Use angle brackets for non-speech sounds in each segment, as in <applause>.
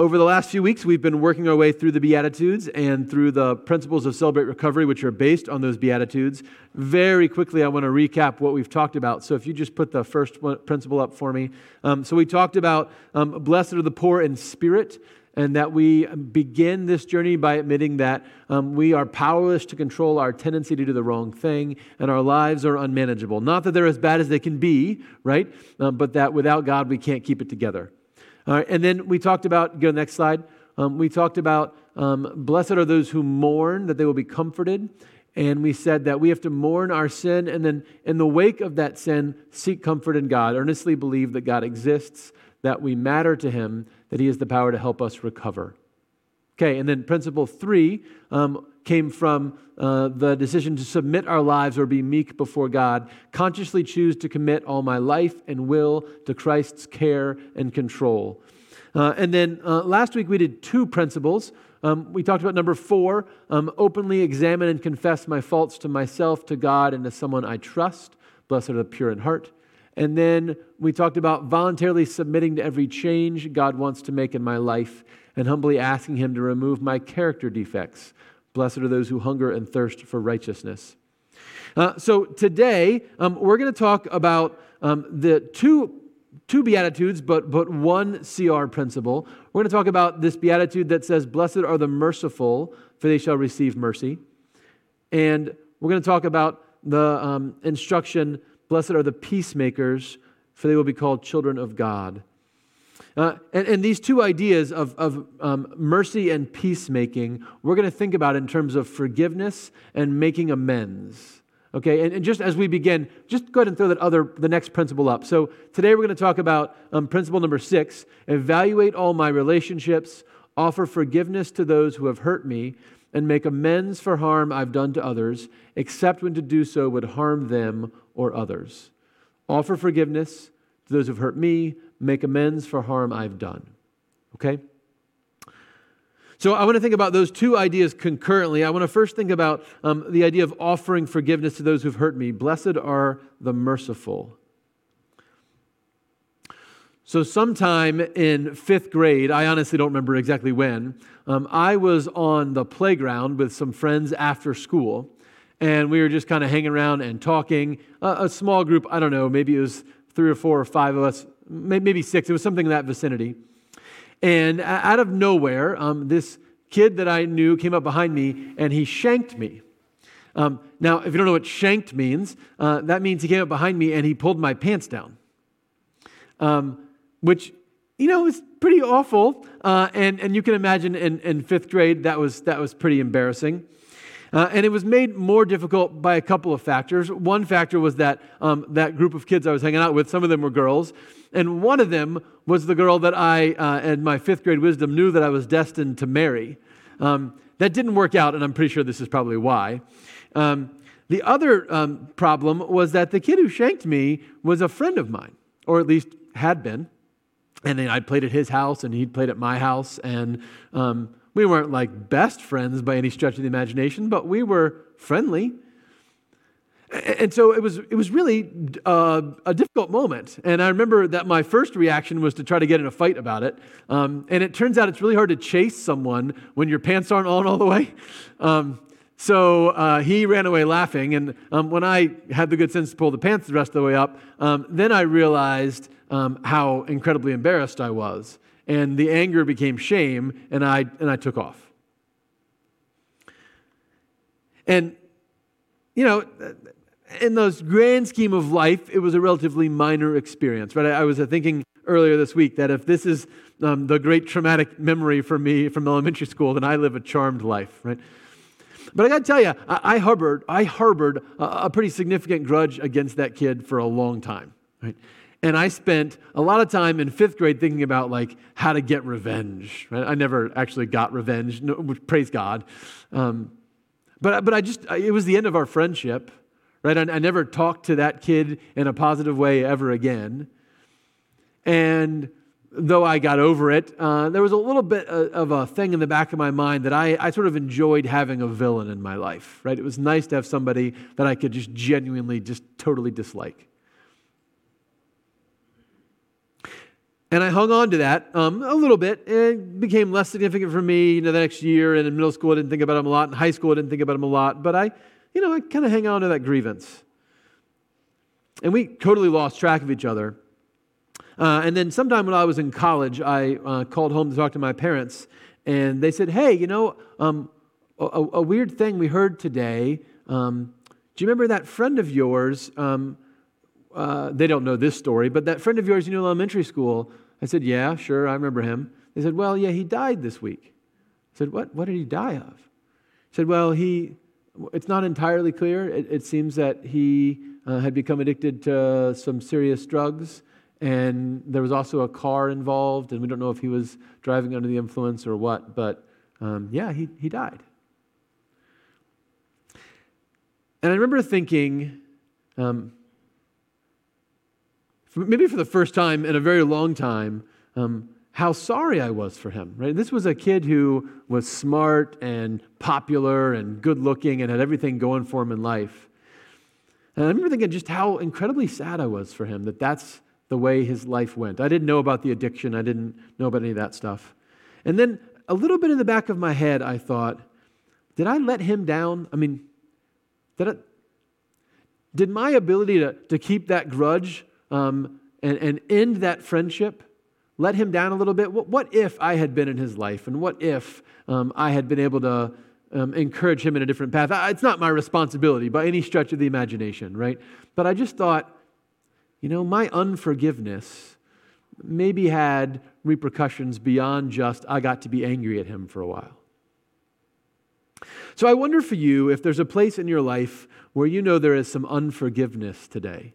Over the last few weeks, we've been working our way through the Beatitudes and through the principles of Celebrate Recovery, which are based on those Beatitudes. Very quickly, I want to recap what we've talked about. So, if you just put the first principle up for me. Um, so, we talked about um, blessed are the poor in spirit, and that we begin this journey by admitting that um, we are powerless to control our tendency to do the wrong thing, and our lives are unmanageable. Not that they're as bad as they can be, right? Um, but that without God, we can't keep it together. All right, and then we talked about, go next slide. Um, we talked about um, blessed are those who mourn, that they will be comforted. And we said that we have to mourn our sin and then, in the wake of that sin, seek comfort in God, earnestly believe that God exists, that we matter to Him, that He has the power to help us recover. Okay, and then principle three um, came from uh, the decision to submit our lives or be meek before God, consciously choose to commit all my life and will to Christ's care and control. Uh, and then uh, last week we did two principles. Um, we talked about number four um, openly examine and confess my faults to myself, to God, and to someone I trust. Blessed are the pure in heart. And then we talked about voluntarily submitting to every change God wants to make in my life and humbly asking Him to remove my character defects. Blessed are those who hunger and thirst for righteousness. Uh, so today, um, we're going to talk about um, the two two beatitudes, but, but one CR principle. We're going to talk about this beatitude that says, Blessed are the merciful, for they shall receive mercy. And we're going to talk about the um, instruction, Blessed are the peacemakers, for they will be called children of God. Uh, and, and, these two ideas of, of um, mercy and peacemaking, we're going to think about in terms of forgiveness and making amends. Okay, and, and, just as we begin, just go ahead and throw that other, the next principle up. So today we're going to talk about um, principle number six evaluate all my relationships, offer forgiveness to those who have hurt me, and make amends for harm I've done to others, except when to do so would harm them or others. Offer forgiveness to those who've hurt me, make amends for harm I've done. Okay? So I want to think about those two ideas concurrently. I want to first think about um, the idea of offering forgiveness to those who've hurt me. Blessed are the merciful. So, sometime in fifth grade, I honestly don't remember exactly when, um, I was on the playground with some friends after school, and we were just kind of hanging around and talking. Uh, a small group, I don't know, maybe it was three or four or five of us, maybe six, it was something in that vicinity. And out of nowhere, um, this kid that I knew came up behind me and he shanked me. Um, now, if you don't know what shanked means, uh, that means he came up behind me and he pulled my pants down, um, which, you know, is pretty awful. Uh, and, and you can imagine in, in fifth grade, that was, that was pretty embarrassing. Uh, and it was made more difficult by a couple of factors. One factor was that um, that group of kids I was hanging out with, some of them were girls, and one of them was the girl that I, uh, in my fifth grade wisdom, knew that I was destined to marry. Um, that didn't work out, and I'm pretty sure this is probably why. Um, the other um, problem was that the kid who shanked me was a friend of mine, or at least had been. And then I played at his house, and he'd played at my house, and um, we weren't like best friends by any stretch of the imagination, but we were friendly. And so it was, it was really uh, a difficult moment. And I remember that my first reaction was to try to get in a fight about it. Um, and it turns out it's really hard to chase someone when your pants aren't on all the way. Um, so uh, he ran away laughing. And um, when I had the good sense to pull the pants the rest of the way up, um, then I realized um, how incredibly embarrassed I was and the anger became shame, and I, and I took off. And, you know, in those grand scheme of life, it was a relatively minor experience, right? I, I was thinking earlier this week that if this is um, the great traumatic memory for me from elementary school, then I live a charmed life, right? But I got to tell you, I, I, harbored, I harbored a, a pretty significant grudge against that kid for a long time, right? And I spent a lot of time in fifth grade thinking about like how to get revenge. Right? I never actually got revenge, no, praise God. Um, but, but I just, it was the end of our friendship, right? I, I never talked to that kid in a positive way ever again. And though I got over it, uh, there was a little bit of a thing in the back of my mind that I, I sort of enjoyed having a villain in my life, right? It was nice to have somebody that I could just genuinely, just totally dislike. And I hung on to that um, a little bit. It became less significant for me you know, the next year. And in middle school, I didn't think about him a lot. In high school, I didn't think about him a lot. But I, you know, I kind of hang on to that grievance. And we totally lost track of each other. Uh, and then sometime when I was in college, I uh, called home to talk to my parents. And they said, hey, you know, um, a, a, weird thing we heard today. Um, do you remember that friend of yours? Um, uh, they don't know this story, but that friend of yours you knew in elementary school, I said, yeah, sure, I remember him. They said, well, yeah, he died this week. I said, what, what did he die of? He said, well, he, it's not entirely clear. It, it seems that he uh, had become addicted to some serious drugs, and there was also a car involved, and we don't know if he was driving under the influence or what, but um, yeah, he, he died. And I remember thinking, um, maybe for the first time in a very long time, um, how sorry I was for him, right? This was a kid who was smart and popular and good looking and had everything going for him in life. And I remember thinking just how incredibly sad I was for him that that's the way his life went. I didn't know about the addiction, I didn't know about any of that stuff. And then a little bit in the back of my head, I thought, did I let him down? I mean, did, I, did my ability to, to keep that grudge um, and, and end that friendship, let him down a little bit? What, what if I had been in his life? And what if um, I had been able to um, encourage him in a different path? It's not my responsibility by any stretch of the imagination, right? But I just thought, you know, my unforgiveness maybe had repercussions beyond just I got to be angry at him for a while. So I wonder for you if there's a place in your life where you know there is some unforgiveness today.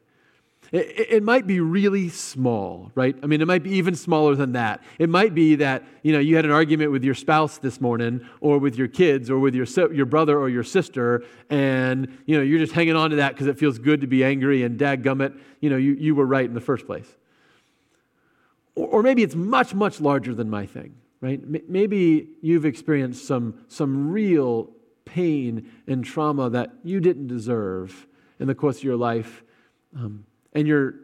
It, it, might be really small, right? I mean, it might be even smaller than that. It might be that, you know, you had an argument with your spouse this morning or with your kids or with your, your brother or your sister and, you know, you're just hanging on to that because it feels good to be angry and dadgummit, you know, you, you were right in the first place. Or, or maybe it's much, much larger than my thing, right? Maybe you've experienced some, some real pain and trauma that you didn't deserve in the course of your life. Um, and you're,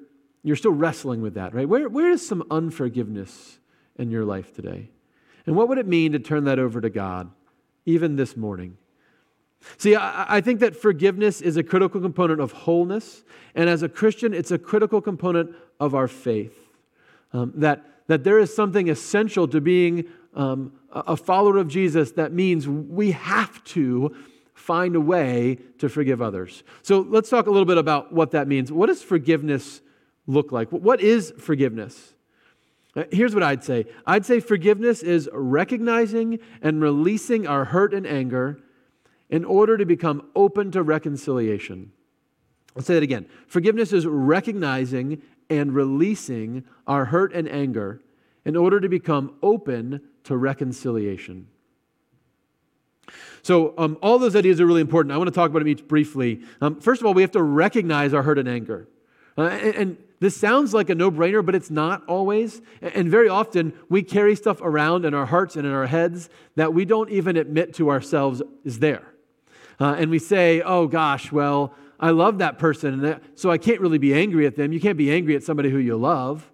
you're still wrestling with that, right? Where, where is some unforgiveness in your life today? And what would it mean to turn that over to God, even this morning? See, I, I think that forgiveness is a critical component of wholeness. And as a Christian, it's a critical component of our faith. Um, that, that there is something essential to being um, a follower of Jesus that means we have to find a way to forgive others. So let's talk a little bit about what that means. What does forgiveness look like? What is forgiveness? Uh, here's what I'd say I'd say forgiveness is recognizing and releasing our hurt and anger in order to become open to reconciliation. I'll say that again. Forgiveness is recognizing and releasing our hurt and anger in order to become open to reconciliation. So, um, all those ideas are really important. I want to talk about them each briefly. Um, first of all, we have to recognize our hurt and anger. Uh, and, and, this sounds like a no brainer, but it's not always. And very often, we carry stuff around in our hearts and in our heads that we don't even admit to ourselves is there. Uh, and we say, oh gosh, well, I love that person, so I can't really be angry at them. You can't be angry at somebody who you love.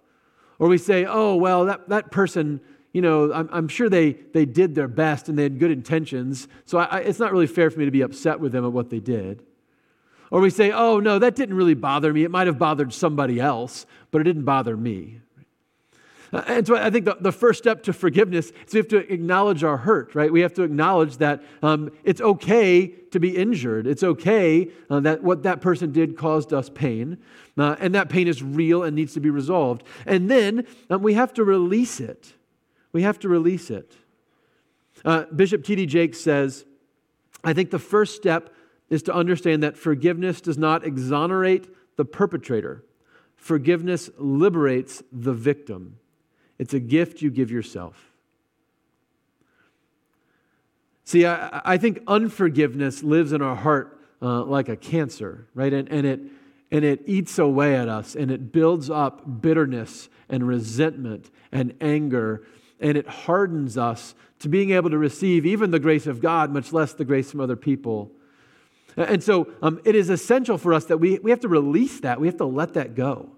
Or we say, oh, well, that, that person you know, I'm, I'm, sure they, they did their best and they had good intentions, so I, I, it's not really fair for me to be upset with them at what they did. Or we say, oh, no, that didn't really bother me. It might have bothered somebody else, but it didn't bother me. Uh, and so I think the, the first step to forgiveness is we have to acknowledge our hurt, right? We have to acknowledge that um, it's okay to be injured. It's okay uh, that what that person did caused us pain, uh, and that pain is real and needs to be resolved. And then um, we have to release it. We have to release it. Uh, Bishop T.D. Jakes says, I think the first step is to understand that forgiveness does not exonerate the perpetrator. Forgiveness liberates the victim. It's a gift you give yourself. See, I, I think unforgiveness lives in our heart uh, like a cancer, right? And, and, it, and it eats away at us and it builds up bitterness and resentment and anger and it hardens us to being able to receive even the grace of God, much less the grace from other people. And so um, it is essential for us that we, we have to release that. We have to let that go.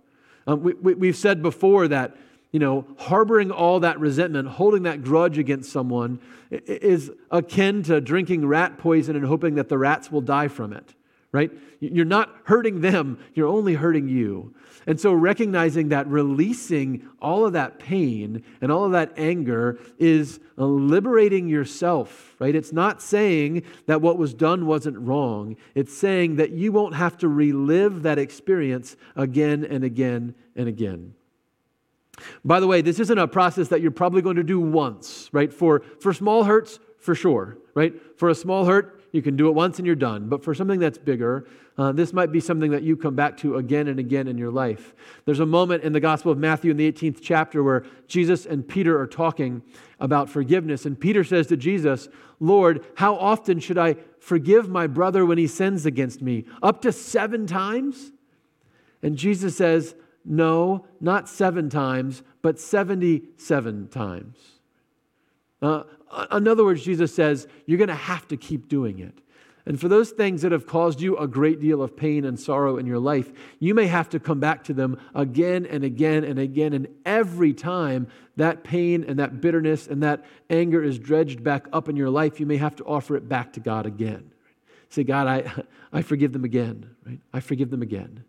Um, we, we, we've said before that you know, harboring all that resentment, holding that grudge against someone is akin to drinking rat poison and hoping that the rats will die from it, right? You're not hurting them, you're only hurting you. And so recognizing that releasing all of that pain and all of that anger is liberating yourself, right? It's not saying that what was done wasn't wrong. It's saying that you won't have to relive that experience again and again and again. By the way, this isn't a process that you're probably going to do once, right? For, for small hurts, for sure, right? For a small hurt, you can do it once and you're done. But for something that's bigger, uh, this might be something that you come back to again and again in your life. There's a moment in the Gospel of Matthew in the 18th chapter where Jesus and Peter are talking about forgiveness. And Peter says to Jesus, Lord, how often should I forgive my brother when he sins against me? Up to seven times? And Jesus says, no, not seven times, but 77 times. Uh, Uh, in other words, Jesus says, you're going to have to keep doing it. And for those things that have caused you a great deal of pain and sorrow in your life, you may have to come back to them again and again and again. And every time that pain and that bitterness and that anger is dredged back up in your life, you may have to offer it back to God again. Say, God, I, <laughs> I forgive them again, right? I forgive them again.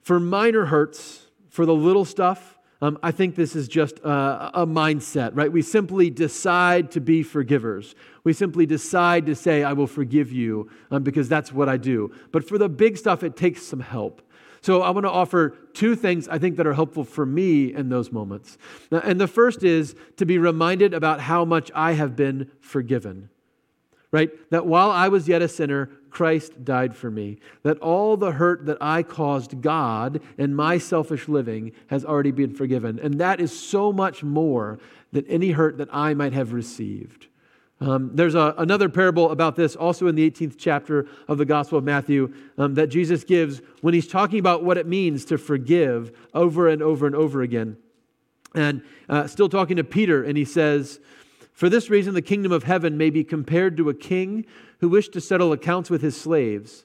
For minor hurts, for the little stuff, um, I think this is just a, a, mindset, right? We simply decide to be forgivers. We simply decide to say, I will forgive you um, because that's what I do. But for the big stuff, it takes some help. So I want to offer two things I think that are helpful for me in those moments. And the first is to be reminded about how much I have been forgiven right? That while I was yet a sinner, Christ died for me. That all the hurt that I caused God and my selfish living has already been forgiven. And that is so much more than any hurt that I might have received. Um, there's a, another parable about this also in the 18th chapter of the Gospel of Matthew um, that Jesus gives when he's talking about what it means to forgive over and over and over again. And uh, still talking to Peter, and he says, for this reason, the kingdom of heaven may be compared to a king who wished to settle accounts with his slaves.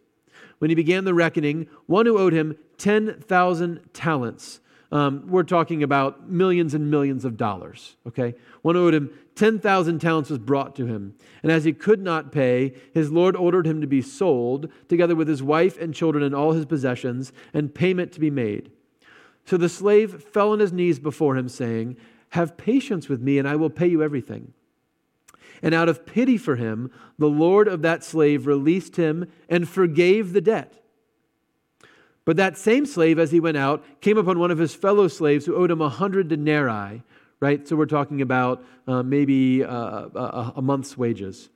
When he began the reckoning, one who owed him 10,000 talents. Um, we're talking about millions and millions of dollars, okay? One who owed him 10,000 talents was brought to him. And as he could not pay, his Lord ordered him to be sold, together with his wife and children and all his possessions, and payment to be made. So the slave fell on his knees before him, saying, Have patience with me, and I will pay you everything. And out of pity for him, the Lord of that slave released him and forgave the debt. But that same slave, as he went out, came upon one of his fellow slaves who owed him a hundred denarii, right? So we're talking about uh, maybe uh, a, a month's wages.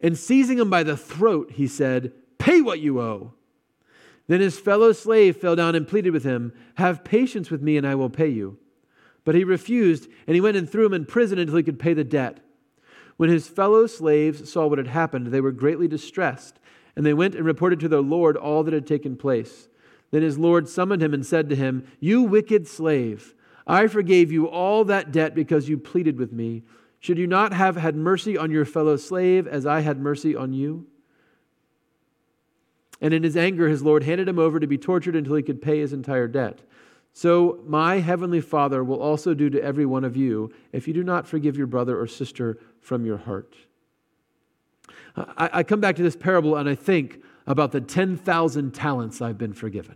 And seizing him by the throat, he said, Pay what you owe. Then his fellow slave fell down and pleaded with him, Have patience with me, and I will pay you. But he refused, and he went and threw him in prison until he could pay the debt. When his fellow slaves saw what had happened, they were greatly distressed, and they went and reported to their Lord all that had taken place. Then his Lord summoned him and said to him, You wicked slave, I forgave you all that debt because you pleaded with me. Should you not have had mercy on your fellow slave as I had mercy on you? And in his anger, his Lord handed him over to be tortured until he could pay his entire debt. So my heavenly Father will also do to every one of you if you do not forgive your brother or sister from your heart. I, I come back to this parable and I think about the 10,000 talents I've been forgiven.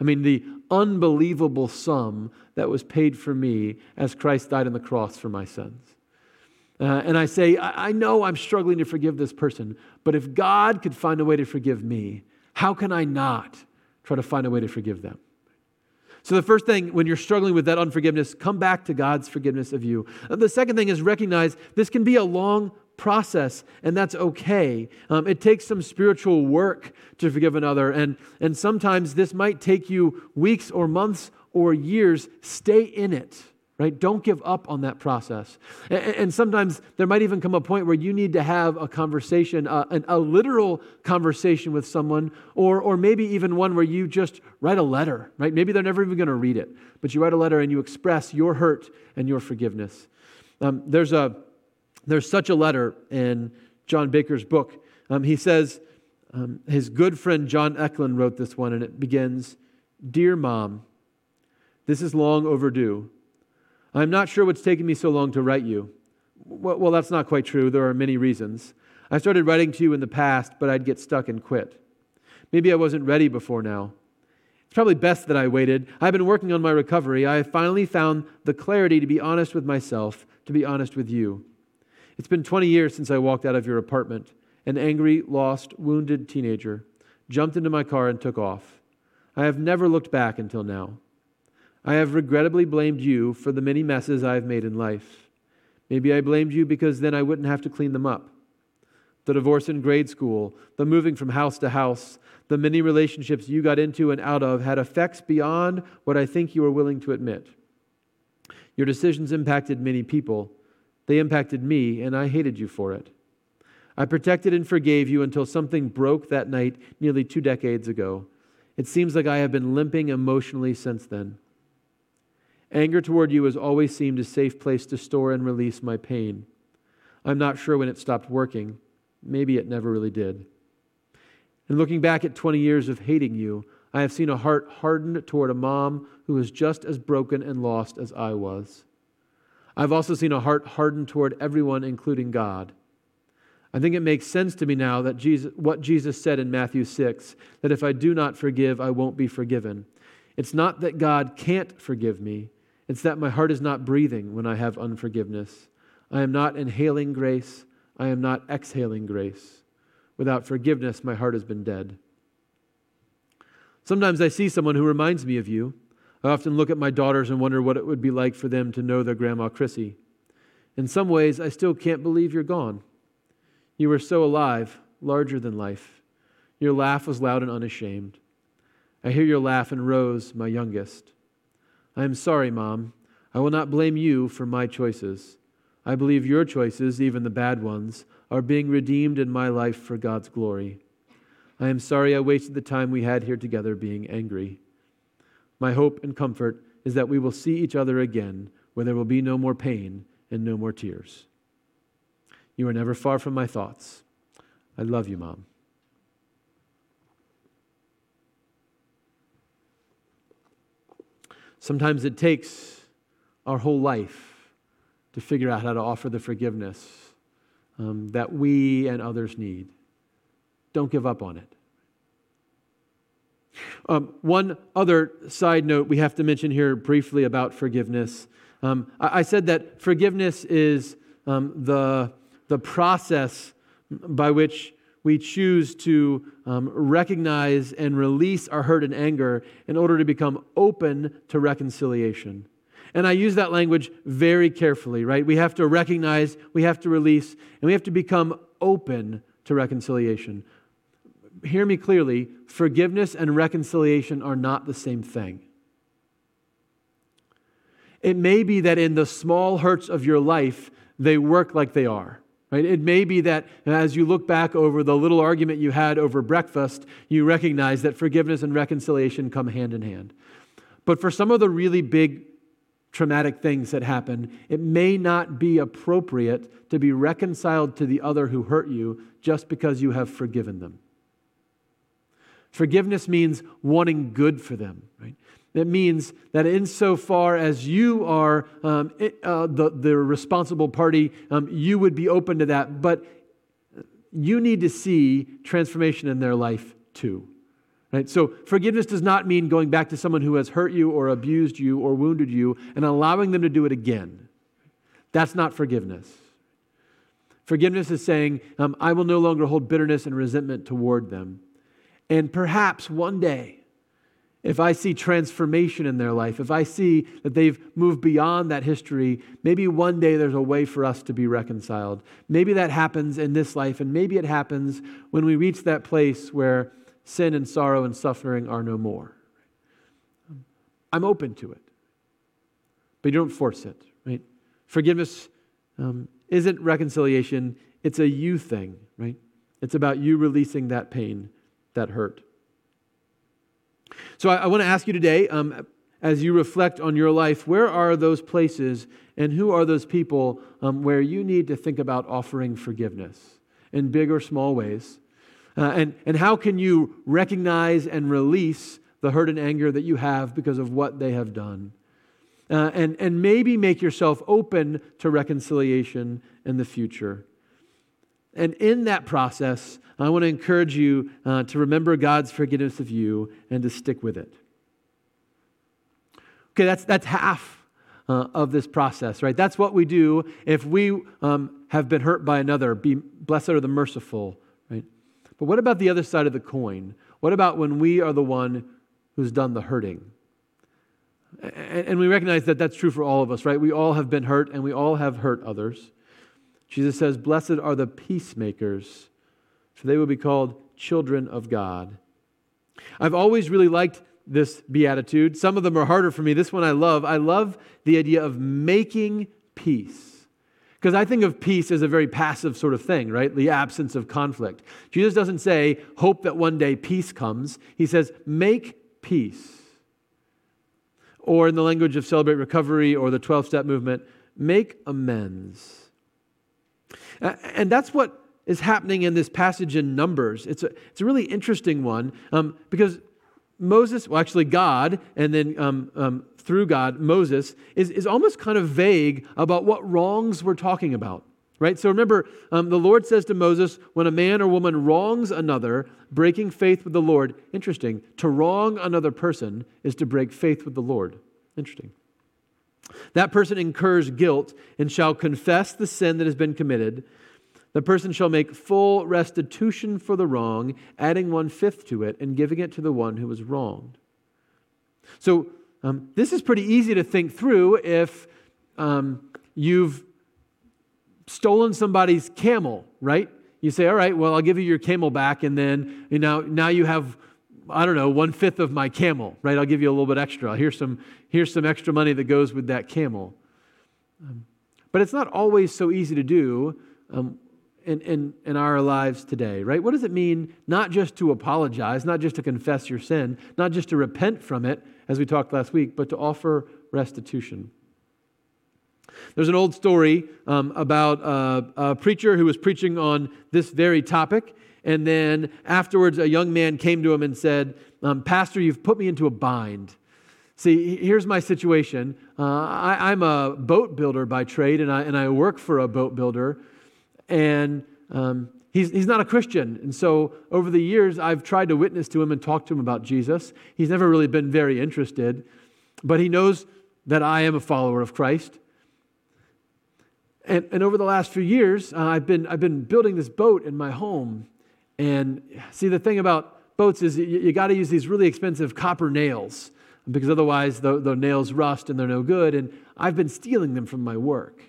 I mean, the unbelievable sum that was paid for me as Christ died on the cross for my sins. Uh, and I say, I, I know I'm struggling to forgive this person, but if God could find a way to forgive me, how can I not try to find a way to forgive them? So, the first thing when you're struggling with that unforgiveness, come back to God's forgiveness of you. Uh, the second thing is recognize this can be a long process, and that's okay. Um, it takes some spiritual work to forgive another, and, and sometimes this might take you weeks or months or years. Stay in it right? Don't give up on that process. And, sometimes there might even come a point where you need to have a conversation, a, a literal conversation with someone, or, or maybe even one where you just write a letter, right? Maybe they're never even going to read it, but you write a letter and you express your hurt and your forgiveness. Um, there's, a, there's such a letter in John Baker's book. Um, he says, Um, his good friend John Eklund wrote this one, and it begins Dear Mom, this is long overdue. I'm not sure what's taken me so long to write you. Well, well, that's not quite true. There are many reasons. I started writing to you in the past, but I'd get stuck and quit. Maybe I wasn't ready before now. It's probably best that I waited. I've been working on my recovery. I have finally found the clarity to be honest with myself, to be honest with you. It's been 20 years since I walked out of your apartment, an angry, lost, wounded teenager, jumped into my car and took off. I have never looked back until now. I have regrettably blamed you for the many messes I have made in life. Maybe I blamed you because then I wouldn't have to clean them up. The divorce in grade school, the moving from house to house, the many relationships you got into and out of had effects beyond what I think you were willing to admit. Your decisions impacted many people. They impacted me, and I hated you for it. I protected and forgave you until something broke that night nearly two decades ago. It seems like I have been limping emotionally since then. Anger toward you has always seemed a safe place to store and release my pain. I'm not sure when it stopped working. Maybe it never really did. And looking back at 20 years of hating you, I have seen a heart hardened toward a mom who was just as broken and lost as I was. I've also seen a heart hardened toward everyone, including God. I think it makes sense to me now that Jesus, what Jesus said in Matthew 6 that if I do not forgive, I won't be forgiven. It's not that God can't forgive me, it's that my heart is not breathing when I have unforgiveness. I am not inhaling grace, I am not exhaling grace. Without forgiveness, my heart has been dead. Sometimes I see someone who reminds me of you. I often look at my daughters and wonder what it would be like for them to know their grandma Chrissy. In some ways, I still can't believe you're gone. You were so alive, larger than life. Your laugh was loud and unashamed. I hear your laugh in Rose, my youngest. I am sorry, Mom. I will not blame you for my choices. I believe your choices, even the bad ones, are being redeemed in my life for God's glory. I am sorry I wasted the time we had here together being angry. My hope and comfort is that we will see each other again, where there will be no more pain and no more tears. You are never far from my thoughts. I love you, Mom. Sometimes it takes our whole life to figure out how to offer the forgiveness um, that we and others need. Don't give up on it. Um, one other side note we have to mention here briefly about forgiveness. Um, I, I, said that forgiveness is um, the, the process by which we choose to um, recognize and release our hurt and anger in order to become open to reconciliation. And I use that language very carefully, right? We have to recognize, we have to release, and we have to become open to reconciliation. Hear me clearly forgiveness and reconciliation are not the same thing. It may be that in the small hurts of your life, they work like they are. Right? It may be that as you look back over the little argument you had over breakfast, you recognize that forgiveness and reconciliation come hand in hand. But for some of the really big traumatic things that happen, it may not be appropriate to be reconciled to the other who hurt you just because you have forgiven them. Forgiveness means wanting good for them, right? It means that insofar as you are um, uh, the, the responsible party, um, you would be open to that. But you need to see transformation in their life too. Right? So forgiveness does not mean going back to someone who has hurt you or abused you or wounded you and allowing them to do it again. That's not forgiveness. Forgiveness is saying, um, I will no longer hold bitterness and resentment toward them. And perhaps one day, if I see transformation in their life, if I see that they've moved beyond that history, maybe one day there's a way for us to be reconciled. Maybe that happens in this life, and maybe it happens when we reach that place where sin and sorrow and suffering are no more. I'm open to it, but you don't force it, right? Forgiveness um, isn't reconciliation, it's a you thing, right? It's about you releasing that pain, that hurt. So I, I want to ask you today, um, as you reflect on your life, where are those places and who are those people um, where you need to think about offering forgiveness in big or small ways? Uh, and, and how can you recognize and release the hurt and anger that you have because of what they have done? Uh, and, and maybe make yourself open to reconciliation in the future. And in that process, I want to encourage you uh, to remember God's forgiveness of you and to stick with it. Okay, that's, that's half uh, of this process, right? That's what we do if we um, have been hurt by another. Be blessed are the merciful, right? But what about the other side of the coin? What about when we are the one who's done the hurting? And, and we recognize that that's true for all of us, right? We all have been hurt and we all have hurt others. Jesus says, Blessed are the peacemakers, for they will be called children of God. I've always really liked this beatitude. Some of them are harder for me. This one I love. I love the idea of making peace. Because I think of peace as a very passive sort of thing, right? The absence of conflict. Jesus doesn't say, hope that one day peace comes. He says, make peace. Or in the language of Celebrate Recovery or the 12 step movement, make amends. And that's what is happening in this passage in Numbers. It's a, it's a really interesting one um, because Moses, well, actually, God, and then um, um, through God, Moses, is, is almost kind of vague about what wrongs we're talking about. Right? So remember, um, the Lord says to Moses, when a man or woman wrongs another, breaking faith with the Lord, interesting, to wrong another person is to break faith with the Lord. Interesting. That person incurs guilt and shall confess the sin that has been committed. The person shall make full restitution for the wrong, adding one fifth to it and giving it to the one who was wronged. So, um, this is pretty easy to think through if um, you've stolen somebody's camel, right? You say, all right, well, I'll give you your camel back, and then you know, now you have I don't know, one fifth of my camel, right? I'll give you a little bit extra. Here's some, here's some extra money that goes with that camel. Um, but it's not always so easy to do um, in, in, in our lives today, right? What does it mean not just to apologize, not just to confess your sin, not just to repent from it, as we talked last week, but to offer restitution? There's an old story um, about uh, a preacher who was preaching on this very topic. And then afterwards, a young man came to him and said, um, Pastor, you've put me into a bind. See, here's my situation. Uh, I, am a boat builder by trade, and I, and I work for a boat builder. And um, he's, he's not a Christian. And so over the years, I've tried to witness to him and talk to him about Jesus. He's never really been very interested, but he knows that I am a follower of Christ. And, and over the last few years, uh, I've, been, I've been building this boat in my home. And see, the thing about boats is you, you got to use these really expensive copper nails because otherwise the, the nails rust and they're no good. And I've been stealing them from my work.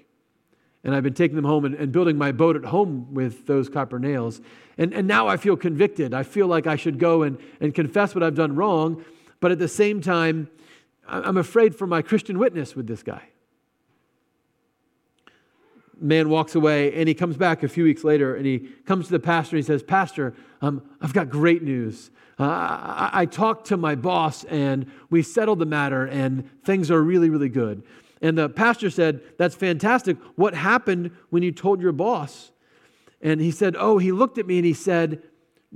And I've been taking them home and, and building my boat at home with those copper nails. And, and now I feel convicted. I feel like I should go and, and confess what I've done wrong. But at the same time, I'm afraid for my Christian witness with this guy man walks away and he comes back a few weeks later and he comes to the pastor and he says, Pastor, um, I've got great news. Uh, I, I talked to my boss and we settled the matter and things are really, really good. And the pastor said, That's fantastic. What happened when you told your boss? And he said, Oh, he looked at me and he said,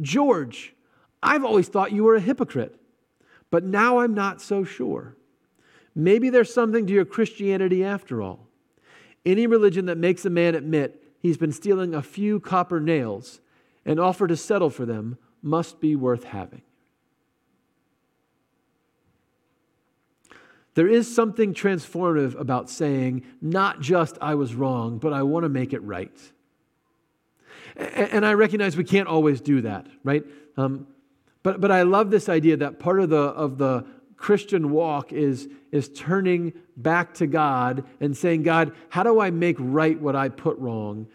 George, I've always thought you were a hypocrite, but now I'm not so sure. Maybe there's something to your Christianity after all. Any religion that makes a man admit he's been stealing a few copper nails and offer to settle for them must be worth having. There is something transformative about saying, not just I was wrong, but I want to make it right. And I recognize we can't always do that, right? Um, but, but I love this idea that part of the, of the Christian walk is, is turning back to God and saying, God, how do I make right what I put wrong?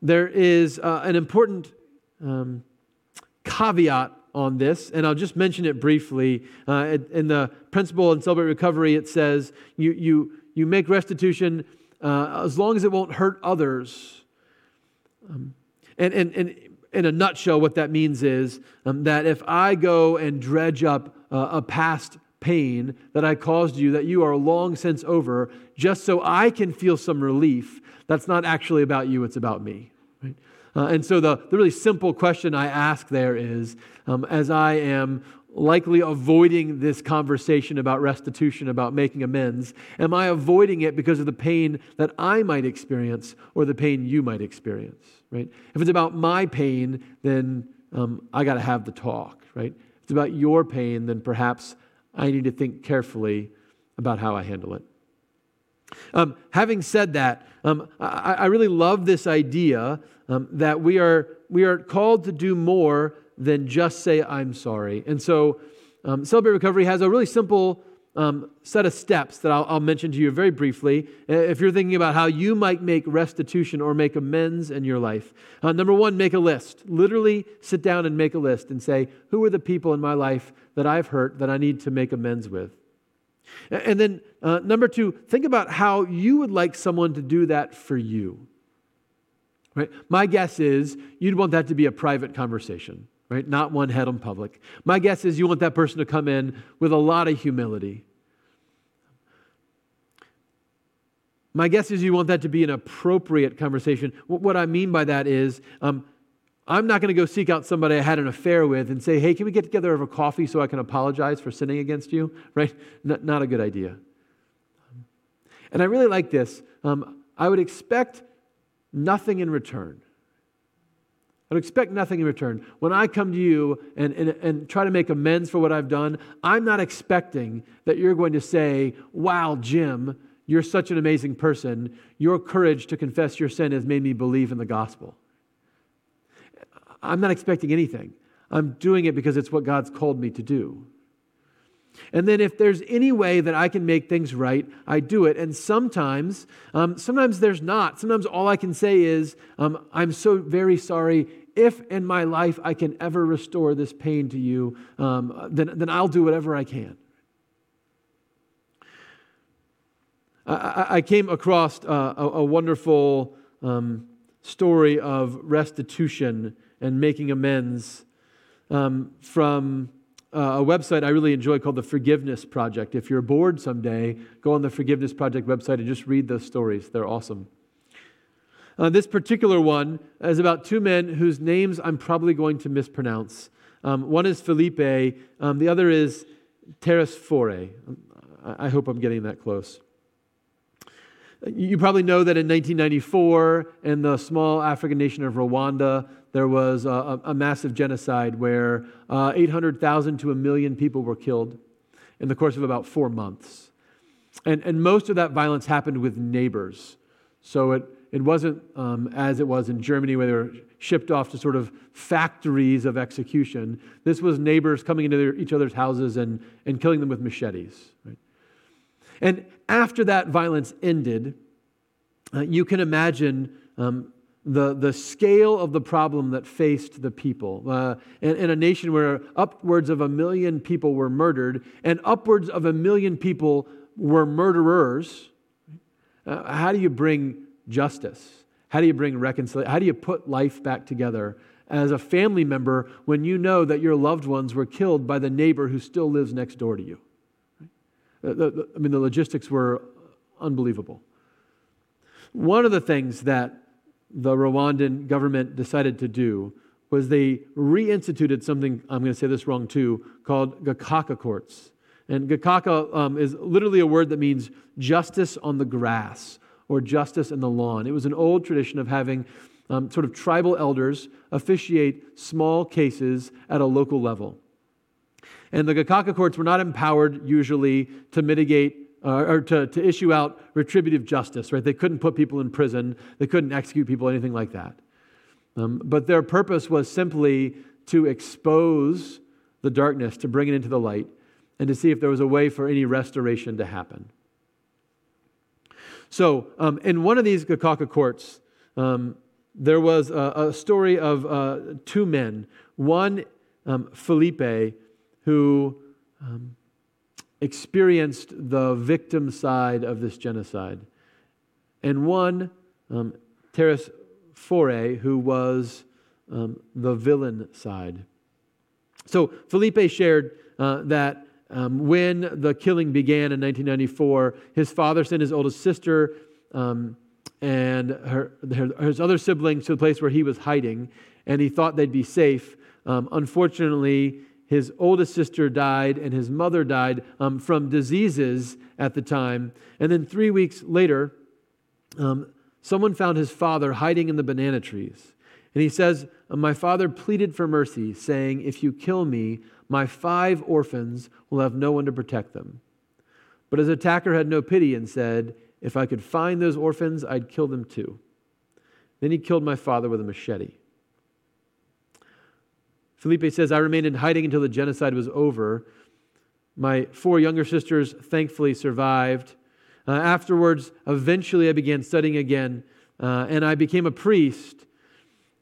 There is uh, an important um, caveat on this, and I'll just mention it briefly. Uh, in the principle in Celebrate Recovery, it says you, you, you make restitution uh, as long as it won't hurt others. Um, and, and, and in a nutshell, what that means is um, that if I go and dredge up uh, a past pain that I caused you that you are long since over, just so I can feel some relief, that's not actually about you, it's about me. Right? Uh, and so the, the really simple question I ask there is um, as I am likely avoiding this conversation about restitution, about making amends, am I avoiding it because of the pain that I might experience or the pain you might experience, right? If it's about my pain, then um, I got to have the talk, right? If it's about your pain, then perhaps I need to think carefully about how I handle it. Um, having said that, um, I, I, really love this idea um, that we are, we are called to do more than just say, I'm sorry. And so, um, Celebrate Recovery has a really simple um, set of steps that I'll, I'll, mention to you very briefly if you're thinking about how you might make restitution or make amends in your life. Uh, number one, make a list. Literally sit down and make a list and say, Who are the people in my life that I've hurt that I need to make amends with? And then, uh, number two, think about how you would like someone to do that for you. Right? My guess is you'd want that to be a private conversation, right? Not one head on public. My guess is you want that person to come in with a lot of humility. My guess is you want that to be an appropriate conversation. What I mean by that is, um, I'm not going to go seek out somebody I had an affair with and say, hey, can we get together over coffee so I can apologize for sinning against you? Right? N- not a good idea. And I really like this. Um, I would expect nothing in return. I would expect nothing in return. When I come to you and, and, and try to make amends for what I've done, I'm not expecting that you're going to say, Wow, Jim, you're such an amazing person. Your courage to confess your sin has made me believe in the gospel. I'm not expecting anything. I'm doing it because it's what God's called me to do. And then if there's any way that I can make things right, I do it. And sometimes, um, sometimes there's not. Sometimes all I can say is, um, I'm so very sorry. If in my life I can ever restore this pain to you, um, then, then I'll do whatever I can. I, I came across uh, a, a, wonderful um, story of restitution and making amends um, from uh, a website I really enjoy called the Forgiveness Project. If you're bored someday, go on the Forgiveness Project website and just read those stories. They're awesome. Uh, this particular one is about two men whose names I'm probably going to mispronounce. Um, one is Felipe, um, the other is Tesfaye. I hope I'm getting that close. You probably know that in 1994, in the small African nation of Rwanda, there was a, a massive genocide where uh, 800,000 to a million people were killed in the course of about four months. And, and most of that violence happened with neighbors. So it, it wasn't um, as it was in Germany, where they were shipped off to sort of factories of execution. This was neighbors coming into their, each other's houses and, and killing them with machetes. Right? And after that violence ended, uh, you can imagine um, the, the scale of the problem that faced the people. Uh, in, in, a nation where upwards of a million people were murdered and upwards of a million people were murderers, uh, how do you bring justice? How do you bring reconciliation? How do you put life back together as a family member when you know that your loved ones were killed by the neighbor who still lives next door to you? The, I mean, the logistics were unbelievable. One of the things that the Rwandan government decided to do was they reinstituted something, I'm going to say this wrong too, called Gacaca courts. And Gacaca um, is literally a word that means justice on the grass or justice in the lawn. It was an old tradition of having um, sort of tribal elders officiate small cases at a local level. And the Gacaca courts were not empowered usually to mitigate uh, or to, to issue out retributive justice, right? They couldn't put people in prison, they couldn't execute people, anything like that. Um, but their purpose was simply to expose the darkness, to bring it into the light, and to see if there was a way for any restoration to happen. So, um, in one of these Gacaca courts, um, there was a, a story of uh, two men. One, um, Felipe, who um, experienced the victim side of this genocide. And one, um, Teres Fore, who was um, the villain side. So Felipe shared uh, that um, when the killing began in 1994, his father sent his oldest sister um, and her, her, his other siblings to the place where he was hiding, and he thought they'd be safe. Um, unfortunately, his oldest sister died and his mother died um, from diseases at the time. And then three weeks later, um, someone found his father hiding in the banana trees. And he says, My father pleaded for mercy, saying, If you kill me, my five orphans will have no one to protect them. But his attacker had no pity and said, If I could find those orphans, I'd kill them too. Then he killed my father with a machete. Felipe says, I remained in hiding until the genocide was over. My four younger sisters thankfully survived. Uh, afterwards, eventually, I began studying again, uh, and I became a priest.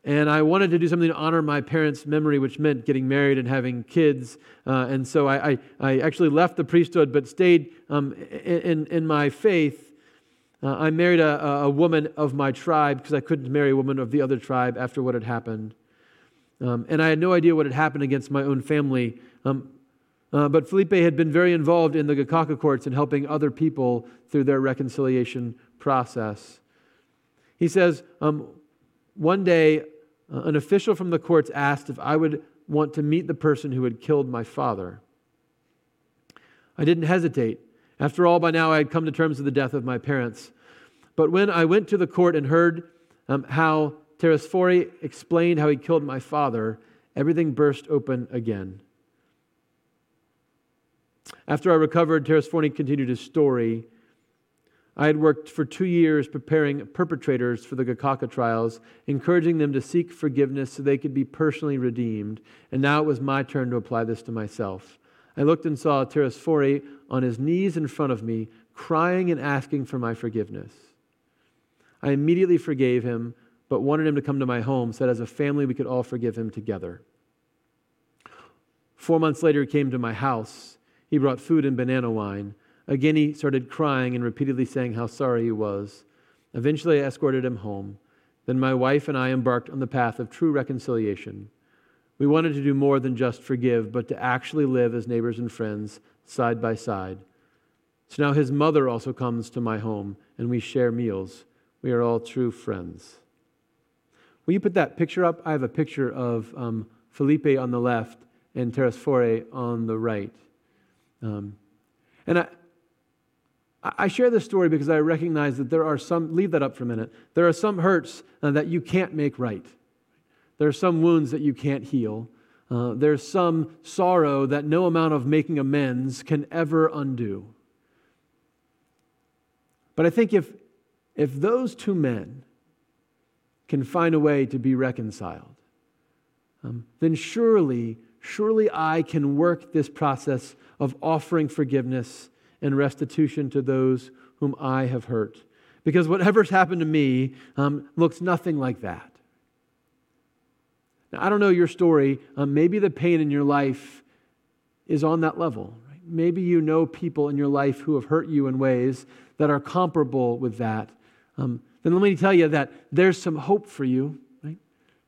And I wanted to do something to honor my parents' memory, which meant getting married and having kids. Uh, and so I, I, I, actually left the priesthood but stayed um, in, in my faith. Uh, I married a, a woman of my tribe because I couldn't marry a woman of the other tribe after what had happened. Um, and I had no idea what had happened against my own family. Um, uh, but Felipe had been very involved in the Gacaca courts and helping other people through their reconciliation process. He says, um, One day, uh, an official from the courts asked if I would want to meet the person who had killed my father. I didn't hesitate. After all, by now I had come to terms with the death of my parents. But when I went to the court and heard um, how Teresfori explained how he killed my father, everything burst open again. After I recovered, Teresfori continued his story. I had worked for two years preparing perpetrators for the Gacaca trials, encouraging them to seek forgiveness so they could be personally redeemed. And now it was my turn to apply this to myself. I looked and saw Teresfori on his knees in front of me, crying and asking for my forgiveness. I immediately forgave him, but wanted him to come to my home that as a family we could all forgive him together. Four months later, he came to my house. He brought food and banana wine. Again, he started crying and repeatedly saying how sorry he was. Eventually, I escorted him home. Then my wife and I embarked on the path of true reconciliation. We wanted to do more than just forgive, but to actually live as neighbors and friends side by side. So now his mother also comes to my home, and we share meals. We are all true friends. Will you put that picture up? I have a picture of um, Felipe on the left and Teresfore on the right. Um, and I, I share this story because I recognize that there are some, leave that up for a minute. There are some hurts uh, that you can't make right. There are some wounds that you can't heal. Uh, there's some sorrow that no amount of making amends can ever undo. But I think if, if those two men can find a way to be reconciled, um, then surely, surely I can work this process of offering forgiveness and restitution to those whom I have hurt. Because whatever's happened to me um, looks nothing like that. Now, I don't know your story. Um, maybe the pain in your life is on that level. Right? Maybe you know people in your life who have hurt you in ways that are comparable with that. Um, then let me tell you that there's some hope for you, right?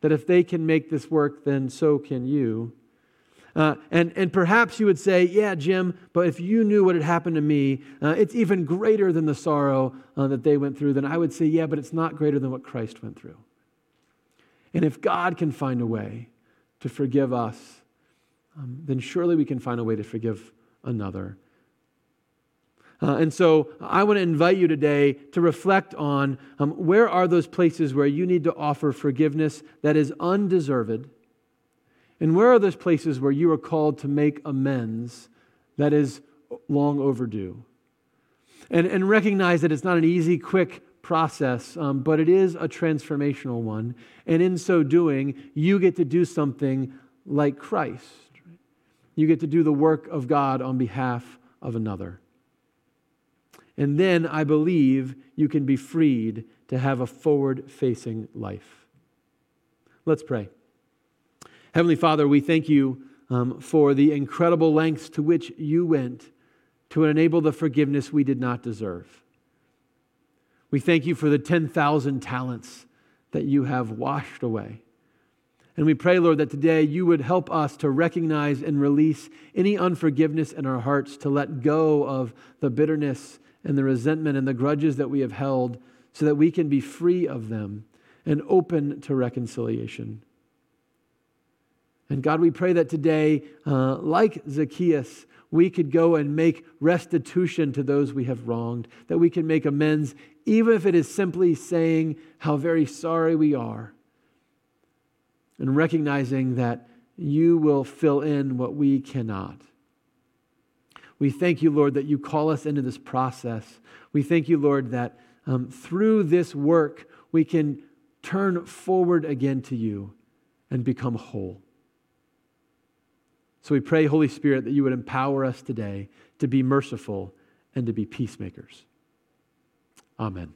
That if they can make this work, then so can you. Uh, and, and perhaps you would say, Yeah, Jim, but if you knew what had happened to me, uh, it's even greater than the sorrow uh, that they went through. Then I would say, Yeah, but it's not greater than what Christ went through. And if God can find a way to forgive us, um, then surely we can find a way to forgive another. Uh, and so I want to invite you today to reflect on um, where are those places where you need to offer forgiveness that is undeserved, and where are those places where you are called to make amends that is long overdue. And, and recognize that it's not an easy, quick process, um, but it is a transformational one. And in so doing, you get to do something like Christ. You get to do the work of God on behalf of another. And then I believe you can be freed to have a forward facing life. Let's pray. Heavenly Father, we thank you um, for the incredible lengths to which you went to enable the forgiveness we did not deserve. We thank you for the 10,000 talents that you have washed away. And we pray, Lord, that today you would help us to recognize and release any unforgiveness in our hearts, to let go of the bitterness and the resentment and the grudges that we have held so that we can be free of them and open to reconciliation. And God, we pray that today, uh, like Zacchaeus, we could go and make restitution to those we have wronged, that we can make amends, even if it is simply saying how very sorry we are, and recognizing that you will fill in what we cannot. We thank you, Lord, that you call us into this process. We thank you, Lord, that um, through this work we can turn forward again to you and become whole. So we pray, Holy Spirit, that you would empower us today to be merciful and to be peacemakers. Amen.